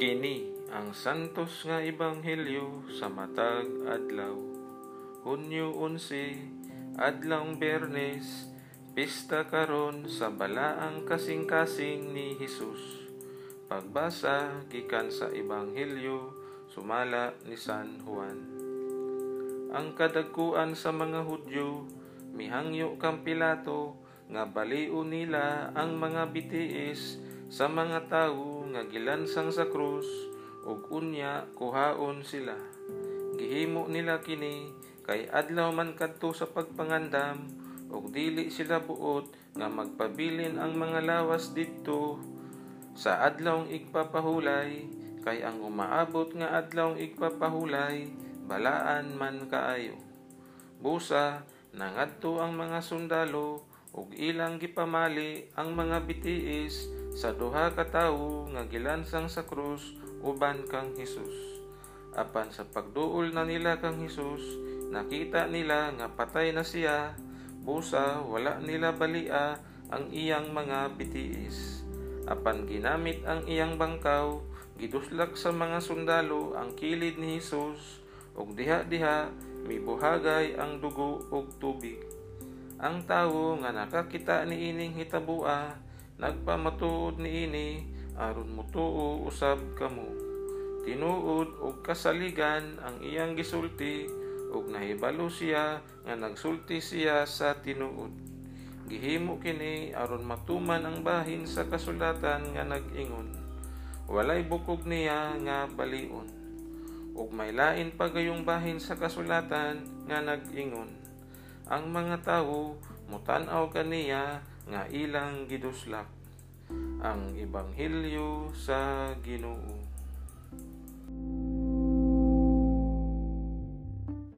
Kini ang santos nga ebanghelyo sa matag adlaw. Hunyo 11, adlawng Bernes, pista karon sa balaang kasing-kasing ni Hesus. Pagbasa gikan sa ebanghelyo sumala ni San Juan. Ang kadagkuan sa mga Hudyo mihangyo kang Pilato nga baliw nila ang mga bitiis sa mga tawo nga gilansang sa krus ug unya kuhaon sila. Gihimo nila kini kay adlaw man kadto sa pagpangandam ug dili sila buot nga magpabilin ang mga lawas didto sa adlawng igpapahulay kay ang umaabot nga adlawng igpapahulay balaan man kaayo. Busa nangadto ang mga sundalo ug ilang gipamali ang mga bitiis sa duha ka tawo nga gilansang sa krus uban kang Hesus. Apan sa pagduol na nila kang Hesus, nakita nila nga patay na siya, busa wala nila balia ang iyang mga bitiis. Apan ginamit ang iyang bangkaw, giduslak sa mga sundalo ang kilid ni Hesus, ug diha-diha mibuhagay ang dugo ug tubig. Ang tawo nga nakakita ni ining hitabua, nagpamatuod ni ini aron mutuo usab kamo. Tinuod og kasaligan ang iyang gisulti ug nahibalo siya nga nagsulti siya sa tinuod. Gihimo kini aron matuman ang bahin sa kasulatan nga nag-ingon. Walay bukog niya nga balion. Ug may lain pa gayong bahin sa kasulatan nga nag-ingon. Ang mga tawo mutan-aw kaniya nga ilang giduslak. Ang ebanghelyo sa Ginoo.